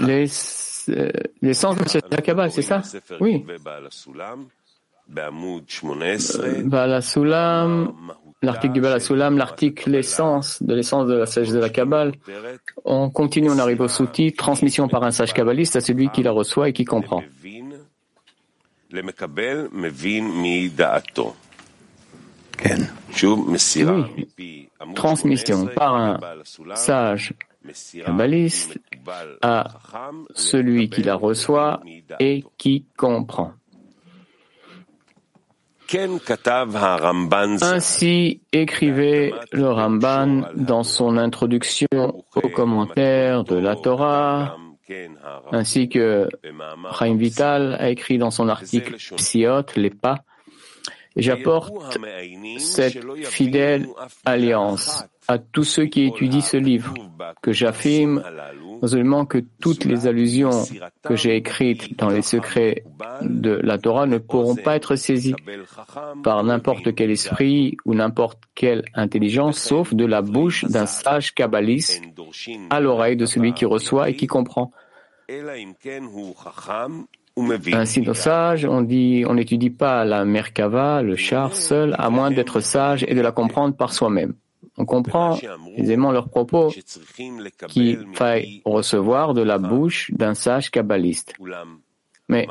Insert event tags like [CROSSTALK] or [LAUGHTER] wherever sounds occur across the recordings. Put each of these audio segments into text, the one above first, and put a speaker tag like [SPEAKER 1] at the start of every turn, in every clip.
[SPEAKER 1] Les, euh, l'essence de la Kabbalah, c'est ça? Oui. Euh, Balasulam, l'article du Balasulam, l'article l'essence de l'essence de la sagesse de la Kabbale. On continue, on arrive au sous-titre, transmission par un sage kabbaliste à celui qui la reçoit et qui comprend. Oui. Transmission par un sage kabbaliste à celui qui la reçoit et qui comprend. Ainsi écrivait le Ramban dans son introduction au commentaire de la Torah, ainsi que Chaim Vital a écrit dans son article Psiot, les pas, J'apporte cette fidèle alliance à tous ceux qui étudient ce livre, que j'affirme non seulement que toutes les allusions que j'ai écrites dans les secrets de la Torah ne pourront pas être saisies par n'importe quel esprit ou n'importe quelle intelligence, sauf de la bouche d'un sage kabbaliste à l'oreille de celui qui reçoit et qui comprend. Ainsi, nos sages, on dit, on n'étudie pas la Merkava, le char seul, à moins d'être sage et de la comprendre par soi-même. On comprend aisément leurs propos qu'il faille recevoir de la bouche d'un sage kabbaliste. Mais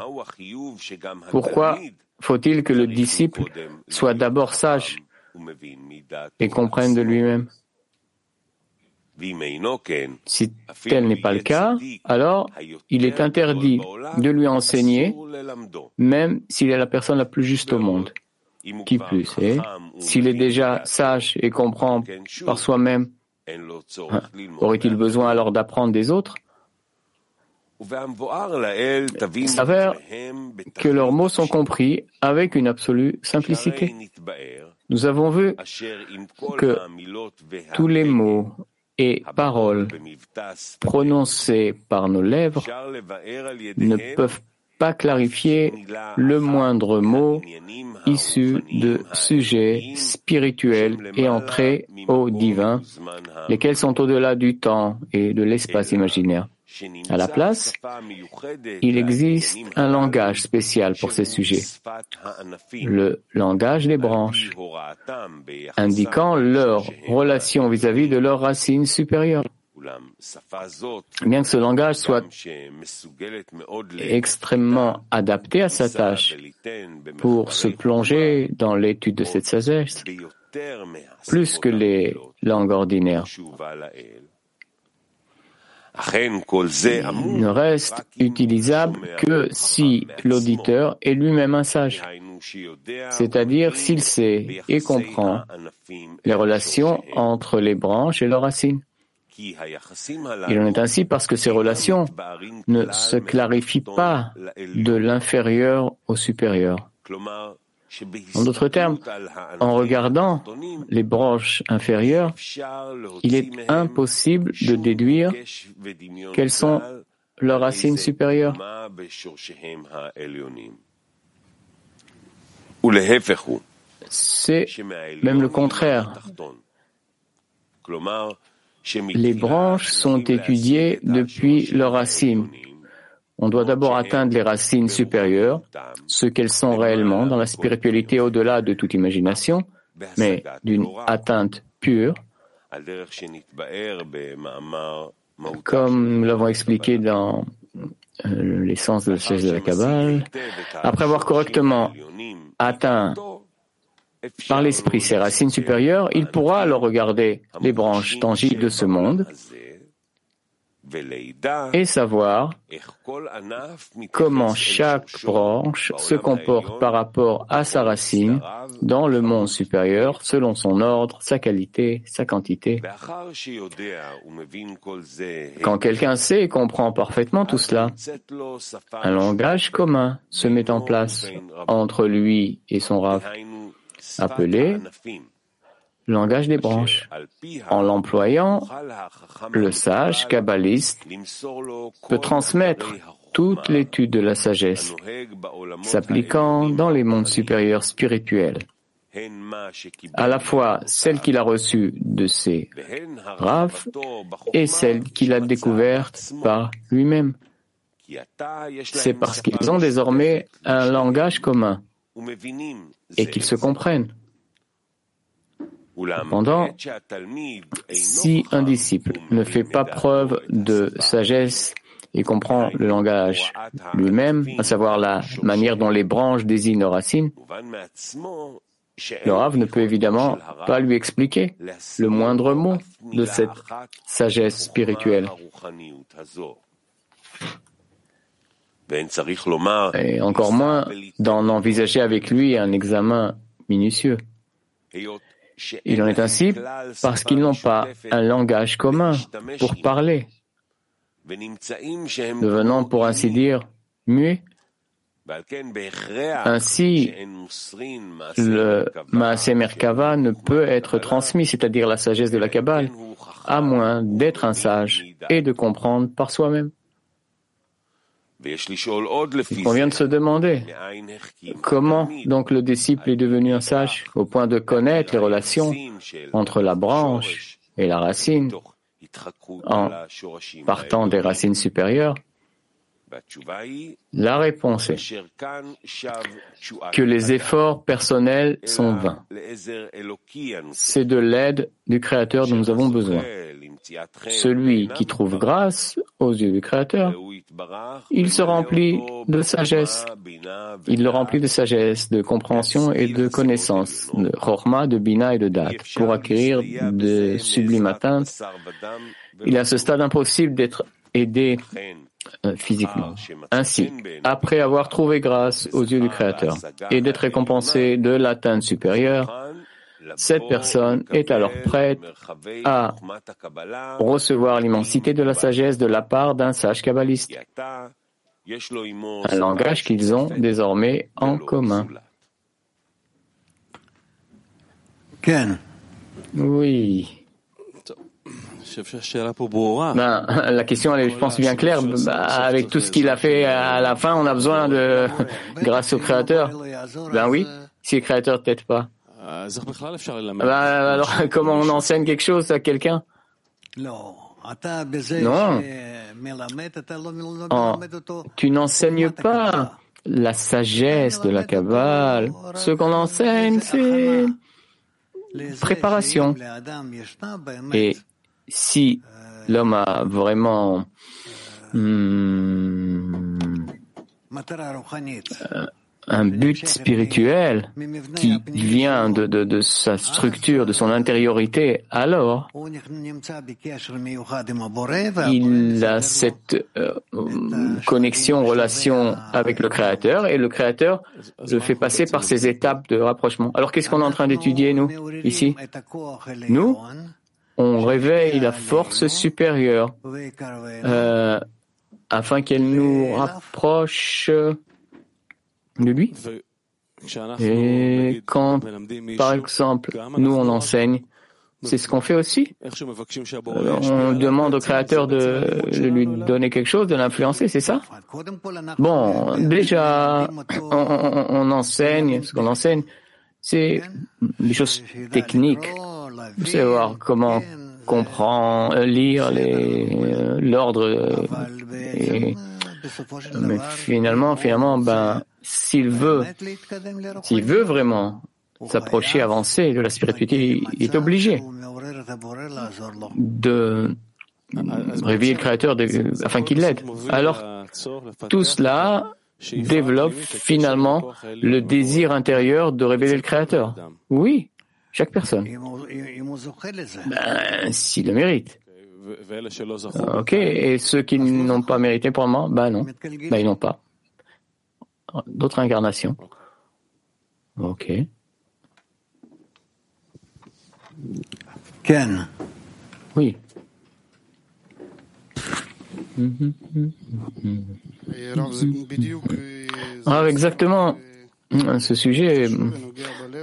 [SPEAKER 1] pourquoi faut-il que le disciple soit d'abord sage et comprenne de lui-même? Si tel n'est pas le cas, alors il est interdit de lui enseigner, même s'il est la personne la plus juste au monde. Qui plus est, s'il est déjà sage et comprend par soi-même, hein, aurait-il besoin alors d'apprendre des autres? Il s'avère que leurs mots sont compris avec une absolue simplicité. Nous avons vu que tous les mots et paroles prononcées par nos lèvres ne peuvent pas clarifier le moindre mot issu de sujets spirituels et entrés au divin, lesquels sont au-delà du temps et de l'espace imaginaire. À la place, il existe un langage spécial pour ces sujets, le langage des branches, indiquant leur relation vis-à-vis de leurs racines supérieures. Bien que ce langage soit extrêmement adapté à sa tâche pour se plonger dans l'étude de cette sagesse, plus que les langues ordinaires, ne reste utilisable que si l'auditeur est lui-même un sage, c'est-à-dire s'il sait et comprend les relations entre les branches et leurs racines. Il en est ainsi parce que ces relations ne se clarifient pas de l'inférieur au supérieur. En d'autres termes, en regardant les branches inférieures, il est impossible de déduire quelles sont leurs racines supérieures. C'est même le contraire. Les branches sont étudiées depuis leurs racines, on doit d'abord atteindre les racines supérieures, ce qu'elles sont réellement dans la spiritualité au-delà de toute imagination, mais d'une atteinte pure, comme nous l'avons expliqué dans euh, l'essence de la de la Kabbale, après avoir correctement atteint par l'esprit ses racines supérieures, il pourra alors regarder les branches tangibles de ce monde et savoir comment chaque branche se comporte par rapport à sa racine dans le monde supérieur selon son ordre, sa qualité, sa quantité. Quand quelqu'un sait et comprend parfaitement tout cela, un langage commun se met en place entre lui et son Rav, appelé langage des branches. En l'employant, le sage kabbaliste peut transmettre toute l'étude de la sagesse, s'appliquant dans les mondes supérieurs spirituels. à la fois celle qu'il a reçue de ses raves et celle qu'il a découverte par lui-même. C'est parce qu'ils ont désormais un langage commun et qu'ils se comprennent. Cependant, si un disciple ne fait pas preuve de sagesse et comprend le langage lui-même, à savoir la manière dont les branches désignent nos racines, le Rav ne peut évidemment pas lui expliquer le moindre mot de cette sagesse spirituelle. Et encore moins d'en envisager avec lui un examen minutieux. Il en est ainsi parce qu'ils n'ont pas un langage commun pour parler, devenant pour ainsi dire muets. Ainsi, le Maaseh Merkava ne peut être transmis, c'est-à-dire la sagesse de la Kabbale, à moins d'être un sage et de comprendre par soi-même. Il convient de se demander comment donc le disciple est devenu un sage au point de connaître les relations entre la branche et la racine en partant des racines supérieures la réponse est que les efforts personnels sont vains. C'est de l'aide du Créateur dont nous avons besoin. Celui qui trouve grâce aux yeux du Créateur, il se remplit de sagesse. Il le remplit de sagesse, de compréhension et de connaissance, de chorma, de bina et de date, pour acquérir de sublimes atteintes. Il est à ce stade impossible d'être aidé physiquement. Ainsi, après avoir trouvé grâce aux yeux du Créateur et d'être récompensé de l'atteinte supérieure, cette personne est alors prête à recevoir l'immensité de la sagesse de la part d'un sage kabbaliste, un langage qu'ils ont désormais en commun. Oui. Ben, [LAUGHS] la question, elle est, je pense, bien claire. Ben, avec tout ce qu'il a fait à la fin, on a besoin de, [LAUGHS] grâce au Créateur. Ben oui, si le Créateur ne t'aide pas. Ben, alors, [LAUGHS] comment on enseigne quelque chose à quelqu'un? Non. tu n'enseignes pas la sagesse de la Kabbale. Ce qu'on enseigne, c'est préparation. Et si l'homme a vraiment hmm, un but spirituel qui vient de, sa structure, de son intériorité, alors il a cette euh, connexion, relation avec le Créateur et le Créateur le fait passer par ces étapes de rapprochement. Alors qu'est-ce qu'on est en train d'étudier, nous, ici? Nous, on réveille la force supérieure euh, afin qu'elle nous rapproche de lui. Et quand, par exemple, nous on enseigne, c'est ce qu'on fait aussi. on demande au Créateur de, lui donner quelque chose, de l'influencer, c'est ça? Bon, déjà, on, enseigne, ce qu'on enseigne, c'est des choses techniques. Savoir comment comprendre, euh, lire euh, l'ordre. Euh, mais finalement, finalement, ben, s'il veut, s'il veut vraiment s'approcher, avancer de la spiritualité, il est obligé de réveiller le Créateur afin qu'il l'aide. Alors, tout cela développe finalement le désir intérieur de révéler le Créateur. Oui, chaque personne. Ben, s'il le mérite. Ok, et ceux qui n'ont pas mérité pour le moment, ben non, ben ils n'ont pas. D'autres incarnations. Ok.
[SPEAKER 2] Ken.
[SPEAKER 1] Oui. Ah, exactement. Ce sujet,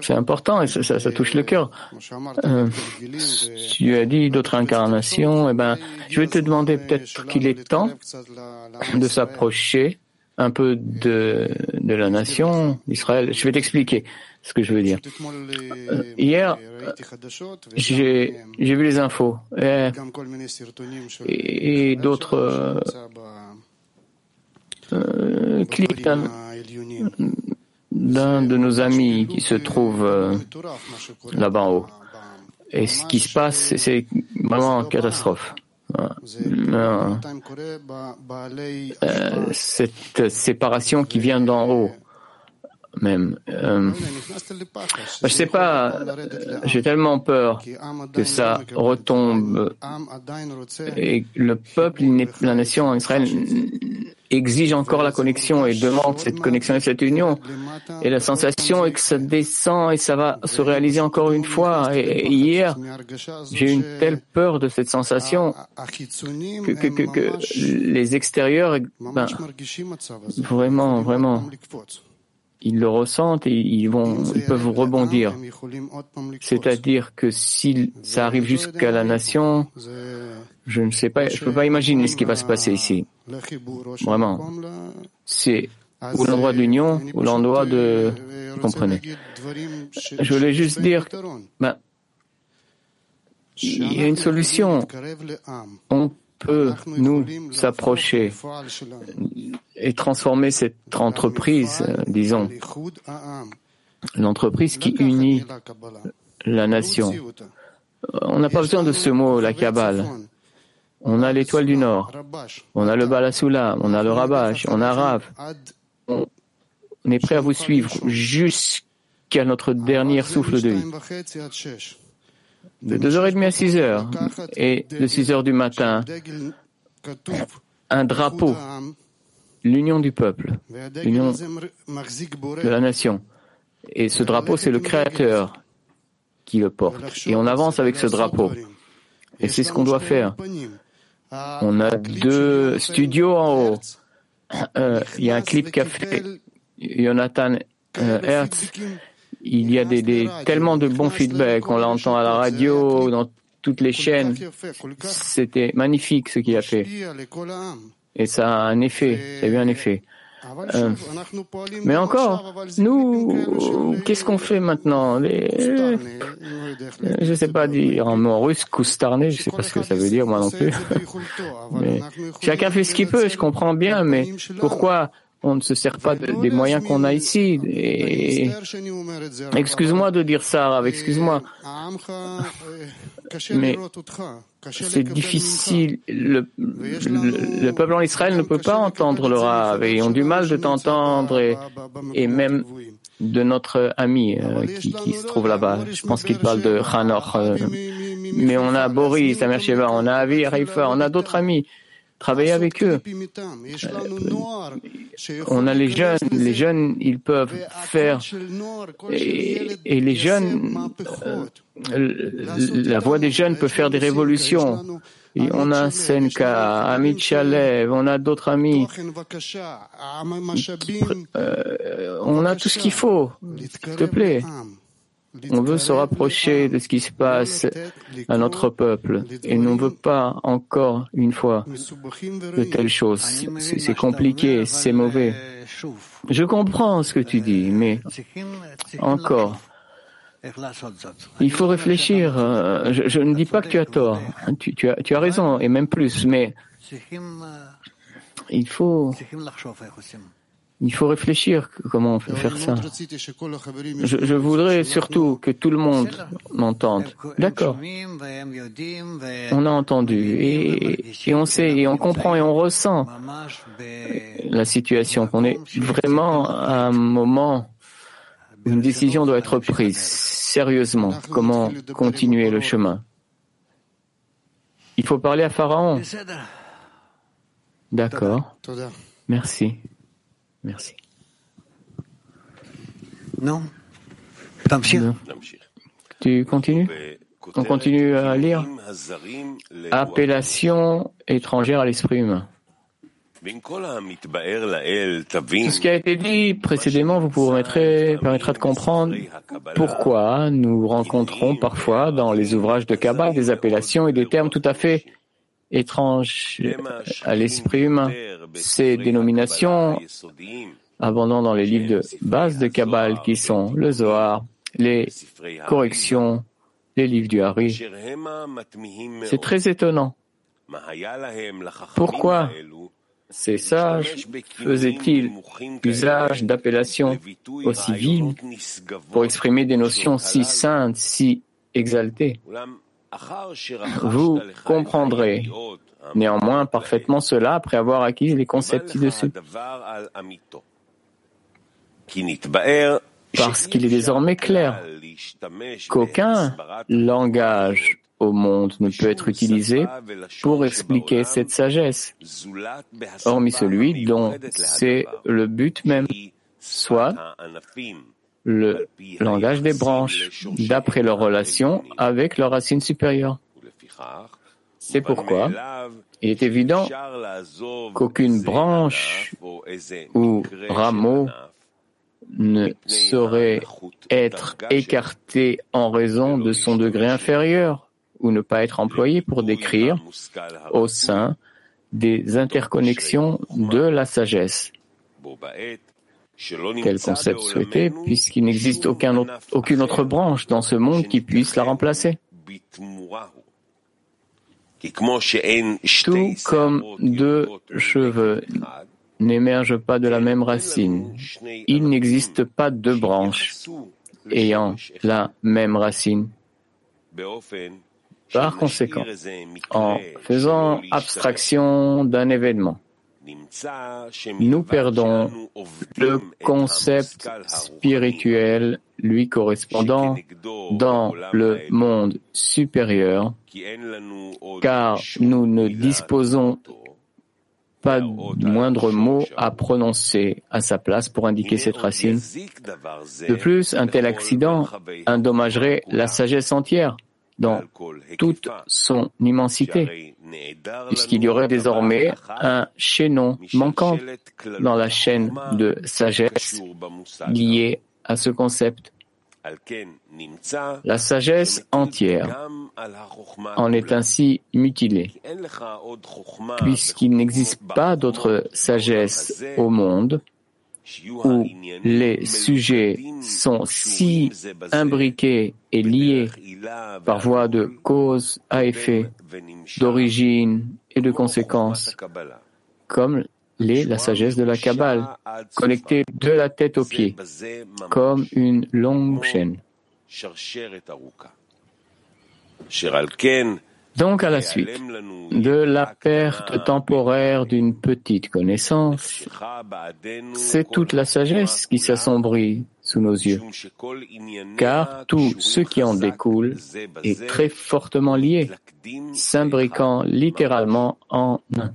[SPEAKER 1] c'est important et ça, ça, touche le cœur. Euh, tu as dit d'autres incarnations, eh ben, je vais te demander peut-être qu'il est temps de s'approcher un peu de, de la nation d'Israël. Je vais t'expliquer ce que je veux dire. Euh, hier, j'ai vu les infos et, et d'autres euh, clips d'un de nos amis qui se trouve euh, là-bas en haut. Et ce qui se passe, c'est vraiment une catastrophe. Euh, cette séparation qui vient d'en haut, même. Euh, je sais pas, j'ai tellement peur que ça retombe et le peuple, la nation en Israël exige encore la connexion et demande cette connexion et cette union. Et la sensation est que ça descend et ça va se réaliser encore une fois. Et, hier, j'ai eu une telle peur de cette sensation que, que, que, que les extérieurs, ben, vraiment, vraiment, ils le ressentent et ils vont, ils peuvent rebondir. C'est-à-dire que si ça arrive jusqu'à la nation, je ne sais pas, je peux pas imaginer ce qui va se passer ici. Vraiment. C'est ou l'endroit de l'union ou l'endroit de, vous comprenez. Je voulais juste dire, ben, il y a une solution. On peut, nous, s'approcher et transformer cette entreprise, euh, disons, l'entreprise qui unit la nation. On n'a pas besoin de ce mot, la Kabbale. On a l'étoile du Nord, on a le Balasula, on a le Rabash, on a Rav. On est prêt à vous suivre jusqu'à notre dernier souffle de vie de 2h30 à 6h et de 6h du matin, un drapeau, l'union du peuple, l'union de la nation. Et ce drapeau, c'est le Créateur qui le porte. Et on avance avec ce drapeau. Et c'est ce qu'on doit faire. On a deux studios en haut. Euh, il y a un clip qu'a fait Jonathan euh, Hertz il y a des, tellement de bons feedbacks. On l'entend à la radio, dans toutes les chaînes. C'était magnifique ce qu'il a fait. Et ça a un effet, ça a eu un effet. Euh, mais encore, nous, qu'est-ce qu'on fait maintenant? Les, Je ne sais pas dire en mot russe, koustarné, je ne sais pas ce que ça veut dire moi non plus. [LAUGHS] mais chacun fait ce qu'il peut, je comprends bien, mais pourquoi on ne se sert pas des moyens qu'on a ici. Et... Excuse-moi de dire ça, excuse-moi. Mais c'est difficile. Le, peuple en Israël ne peut pas entendre le Rav et ils ont du mal de t'entendre et, même de notre ami euh, qui, se trouve là-bas. Je pense qu'il parle de Hanor. Euh, mais on a Boris, Amir Sheva, on a Avi Haifa, on a d'autres amis travailler avec eux. On a les jeunes, les jeunes, ils peuvent faire, et, les jeunes, euh, la voix des jeunes peut faire des révolutions. on a Senka, Amit Chalev, on a d'autres amis. Euh, on a tout ce qu'il faut, s'il te plaît. On veut se rapprocher de ce qui se passe à notre peuple et on ne veut pas encore une fois de telles choses. C'est compliqué, c'est mauvais. Je comprends ce que tu dis, mais encore, il faut réfléchir. Euh, je, ne dis pas que tu as tort. Tu as raison, et même plus, mais il faut il faut réfléchir comment on peut faire ça. Je, voudrais surtout que tout le monde m'entende. D'accord. On a entendu et, et, on sait et on comprend et on ressent la situation, qu'on est vraiment à un moment où une décision doit être prise sérieusement. Comment continuer le chemin? Il faut parler à Pharaon. D'accord. Merci. Merci.
[SPEAKER 2] Non.
[SPEAKER 1] Tu continues On continue à lire. Appellation étrangère à l'esprit humain. Tout ce qui a été dit précédemment vous permettrez, permettra de comprendre pourquoi nous rencontrons parfois dans les ouvrages de Kabbalah des appellations et des termes tout à fait étranges à l'esprit humain. Ces dénominations abondant dans les livres de base de Kabbale qui sont le Zohar, les corrections, les livres du Hari. C'est très étonnant. Pourquoi ces sages faisaient-ils usage d'appellations aussi vives pour exprimer des notions si saintes, si exaltées? Vous comprendrez néanmoins parfaitement cela après avoir acquis les concepts ci-dessus. Parce qu'il est désormais clair qu'aucun langage au monde ne peut être utilisé pour expliquer cette sagesse, hormis celui dont c'est le but même, soit le langage des branches, d'après leur relation avec leur racine supérieure. C'est pourquoi il est évident qu'aucune branche ou rameau ne saurait être écarté en raison de son degré inférieur ou ne pas être employé pour décrire au sein des interconnexions de la sagesse. Quel concept souhaité, puisqu'il n'existe aucune autre branche dans ce monde qui puisse la remplacer. Tout comme deux cheveux n'émergent pas de la même racine, il n'existe pas deux branches ayant la même racine. Par conséquent, en faisant abstraction d'un événement, nous perdons le concept spirituel lui correspondant dans le monde supérieur, car nous ne disposons pas de moindre mot à prononcer à sa place pour indiquer cette racine. De plus, un tel accident endommagerait la sagesse entière dans toute son immensité, puisqu'il y aurait désormais un chaînon manquant dans la chaîne de sagesse liée à ce concept. La sagesse entière en est ainsi mutilée, puisqu'il n'existe pas d'autre sagesse au monde où les sujets sont si imbriqués et liés par voie de cause à effet, d'origine et de conséquence, comme l'est la sagesse de la Kabbale, connectée de la tête aux pieds, comme une longue chaîne. Donc, à la suite de la perte temporaire d'une petite connaissance, c'est toute la sagesse qui s'assombrit sous nos yeux, car tout ce qui en découle est très fortement lié, s'imbriquant littéralement en un.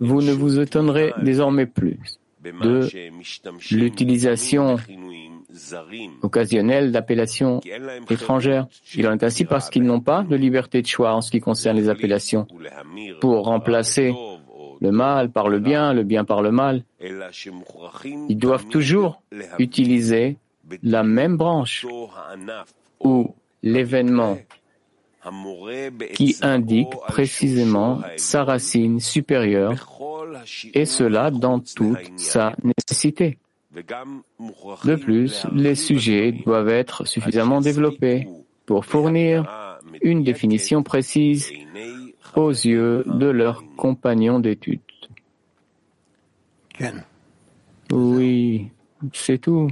[SPEAKER 1] Vous ne vous étonnerez désormais plus de l'utilisation occasionnelle d'appellations étrangères. Il en est ainsi parce qu'ils n'ont pas de liberté de choix en ce qui concerne les appellations pour remplacer le mal par le bien, le bien par le mal. Ils doivent toujours utiliser la même branche ou l'événement qui indique précisément sa racine supérieure, et cela dans toute sa nécessité. De plus, les sujets doivent être suffisamment développés pour fournir une définition précise aux yeux de leurs compagnons d'études. Oui, c'est tout.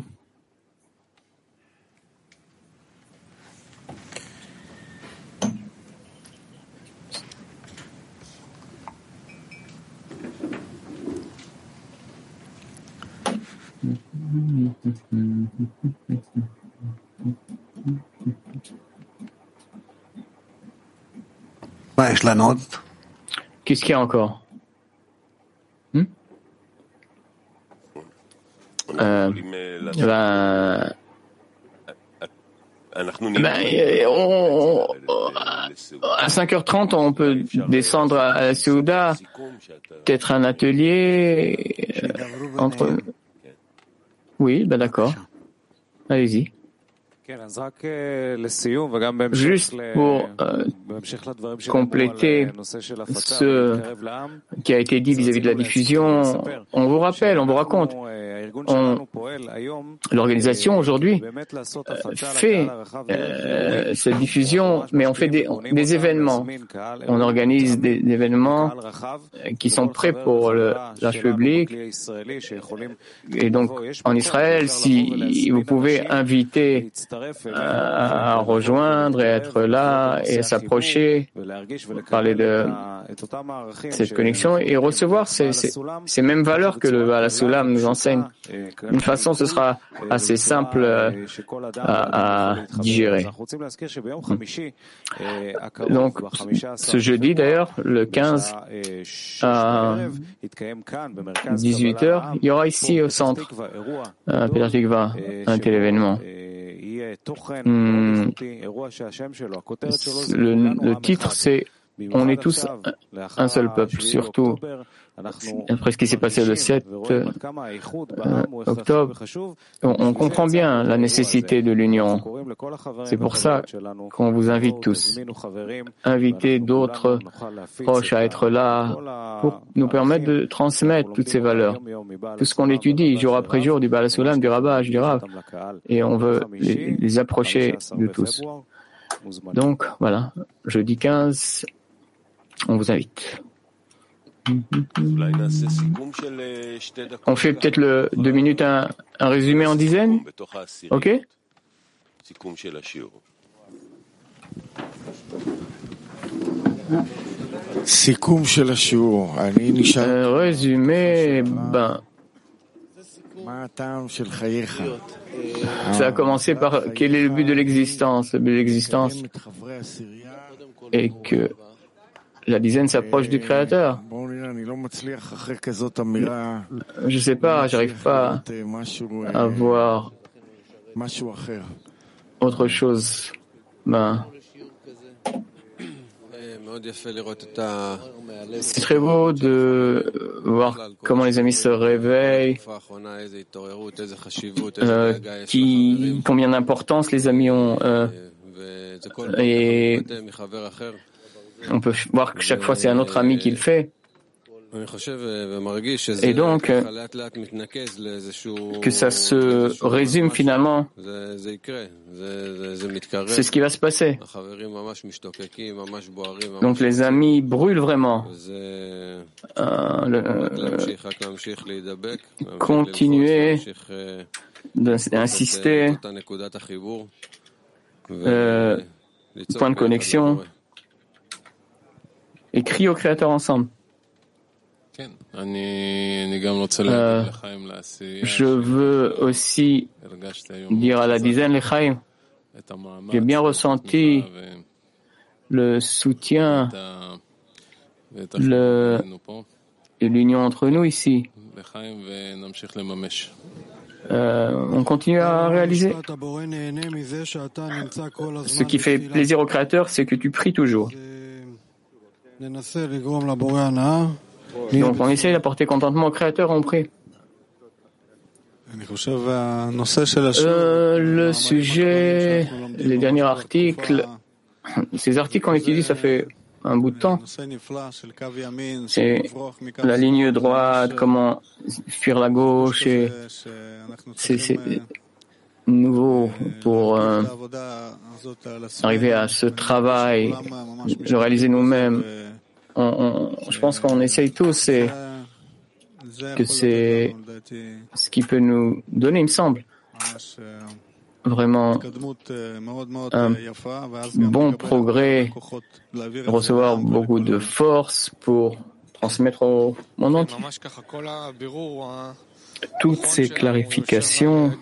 [SPEAKER 1] Qu'est-ce qu'il y a encore hmm? euh, ben, ben, à 5h30, on peut descendre à la Souda, peut-être un atelier euh, entre oui, ben d'accord. Allez-y. Juste pour euh, compléter ce qui a été dit vis-à-vis de la diffusion, on vous rappelle, on vous raconte, l'organisation aujourd'hui fait euh, cette diffusion, mais on fait des, des événements. On organise des, événements qui sont prêts pour le public. Et donc, en Israël, si vous pouvez inviter à rejoindre et être là et s'approcher, parler de cette connexion et recevoir ces, ces, mêmes valeurs que le Balasulam nous enseigne. Une façon, ce sera assez simple euh, à, digérer. Donc, ce jeudi d'ailleurs, le 15 à 18h, il y aura ici au centre, à va un tel événement. Le, titre, c'est On est tous un seul peuple, surtout après ce qui s'est passé le 7 euh, octobre. On, comprend bien la nécessité de l'union. C'est pour ça qu'on vous invite tous. Invitez d'autres proches à être là pour nous permettre de transmettre toutes ces valeurs. Tout ce qu'on étudie jour après jour du Balasulam, du Rabaj, du Rav. Et on veut les, les approcher de tous. Donc voilà, jeudi 15, on vous invite. On fait peut-être le deux minutes un, un résumé en dizaines Ok. Euh, résumé, ben, ça a commencé par quel est le but de l'existence? Le but de l'existence est que la dizaine s'approche du Créateur. Je ne sais pas, j'arrive pas à voir autre chose. Ben, c'est très beau de voir comment les amis se réveillent, euh, qui, combien d'importance les amis ont. Euh, et on peut voir que chaque fois c'est un autre ami qui le fait. Et donc, que ça se résume finalement, c'est ce qui va se passer. Donc les amis brûlent vraiment. Euh, [LAUGHS] continuer d'insister, euh, point de connexion, et crier au Créateur ensemble. Euh, je veux aussi dire à la dizaine, les Chaim, j'ai bien ressenti le soutien le, et l'union entre nous ici. Euh, on continue à réaliser. Ce qui fait plaisir au Créateur, c'est que tu pries toujours. Donc on essaie d'apporter contentement au Créateur, on prie. Euh, le sujet, les derniers articles, ces articles qu'on utilise, ça fait un bout de temps. C'est la ligne droite, comment fuir la gauche, et c'est nouveau pour euh, arriver à ce travail, le réaliser nous-mêmes je pense qu'on essaye tous et que c'est ce qui peut nous donner, il me semble, vraiment un bon progrès, recevoir beaucoup de force pour transmettre au monde entier. Toutes ces clarifications,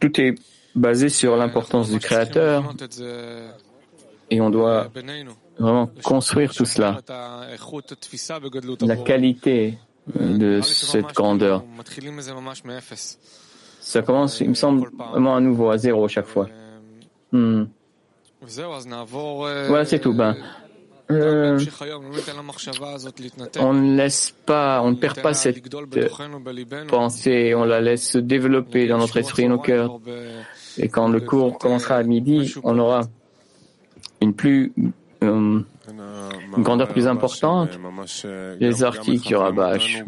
[SPEAKER 1] tout est basé sur l'importance du Créateur et on doit vraiment construire tout cela, la qualité de cette grandeur. Ça commence, il me semble, vraiment à nouveau, à zéro chaque fois. Hmm. Voilà, c'est tout. Ben, euh, on ne laisse pas, on ne perd pas cette pensée, on la laisse se développer dans notre esprit et nos cœurs. Et quand le cours commencera à midi, on aura une plus euh, une grandeur plus importante. Les articles Rabash,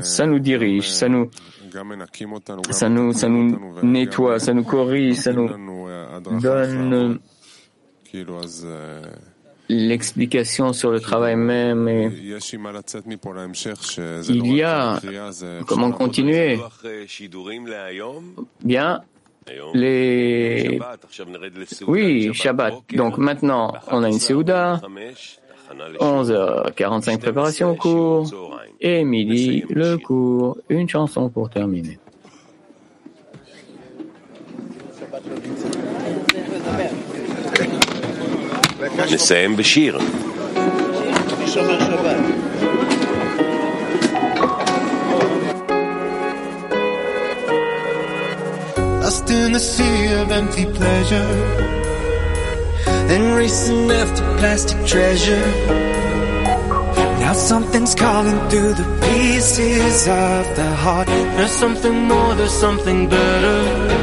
[SPEAKER 1] ça nous dirige, ça nous, ça nous, ça nous nettoie, ça nous corrige, ça nous donne l'explication sur le travail même. Et il y a comment continuer. Bien, les... Oui, Shabbat. Donc maintenant, on a une Seouda, 11h45 préparation au cours, et midi, le cours, une chanson pour terminer.
[SPEAKER 2] נסיים בשיר. Lost in the sea of empty pleasure. Then racing after plastic treasure. Now something's calling through the pieces of the heart. There's something more, there's something better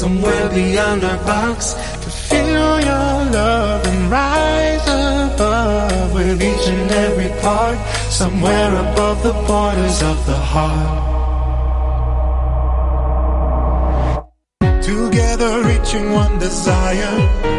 [SPEAKER 2] somewhere beyond our box. To feel your love and rise above with each and every part, somewhere above the borders of the heart. Together reaching one desire.